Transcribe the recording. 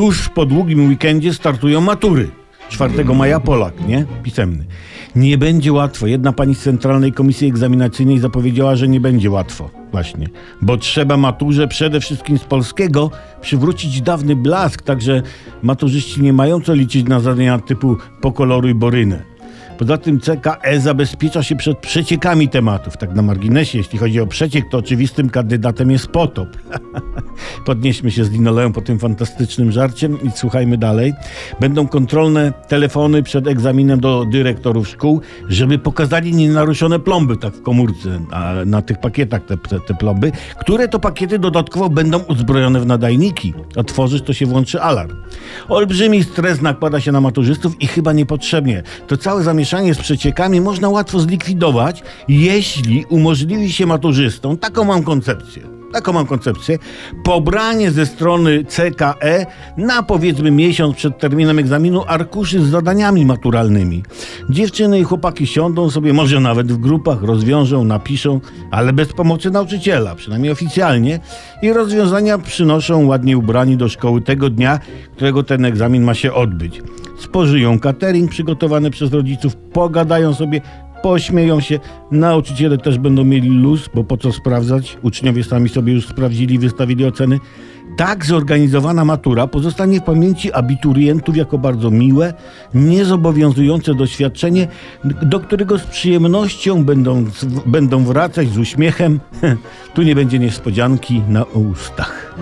tuż po długim weekendzie startują matury. 4 maja Polak, nie? Pisemny. Nie będzie łatwo. Jedna pani z Centralnej Komisji Egzaminacyjnej zapowiedziała, że nie będzie łatwo. Właśnie. Bo trzeba maturze przede wszystkim z polskiego przywrócić dawny blask, także maturzyści nie mają co liczyć na zadania typu pokoloruj borynę. Poza tym CKE zabezpiecza się przed przeciekami tematów. Tak na marginesie, jeśli chodzi o przeciek, to oczywistym kandydatem jest potop. Podnieśmy się z linoleum po tym fantastycznym żarciem i słuchajmy dalej. Będą kontrolne telefony przed egzaminem do dyrektorów szkół, żeby pokazali nienaruszone plomby, tak w komórce, na tych pakietach te, te, te plomby, które to pakiety dodatkowo będą uzbrojone w nadajniki. Otworzysz, to się włączy alarm. Olbrzymi stres nakłada się na maturzystów i chyba niepotrzebnie. To całe zamieszanie z przeciekami można łatwo zlikwidować, jeśli umożliwi się maturzystom, taką mam koncepcję, taką mam koncepcję, pobranie ze strony CKE na powiedzmy miesiąc przed terminem egzaminu arkuszy z zadaniami maturalnymi. Dziewczyny i chłopaki siądą sobie, może nawet w grupach, rozwiążą, napiszą, ale bez pomocy nauczyciela, przynajmniej oficjalnie, i rozwiązania przynoszą ładnie ubrani do szkoły tego dnia, którego ten egzamin ma się odbyć. Spożyją catering przygotowany przez rodziców, pogadają sobie, pośmieją się. Nauczyciele też będą mieli luz, bo po co sprawdzać? Uczniowie sami sobie już sprawdzili, wystawili oceny. Tak zorganizowana matura pozostanie w pamięci abiturientów jako bardzo miłe, niezobowiązujące doświadczenie, do którego z przyjemnością będą, będą wracać z uśmiechem. tu nie będzie niespodzianki na ustach.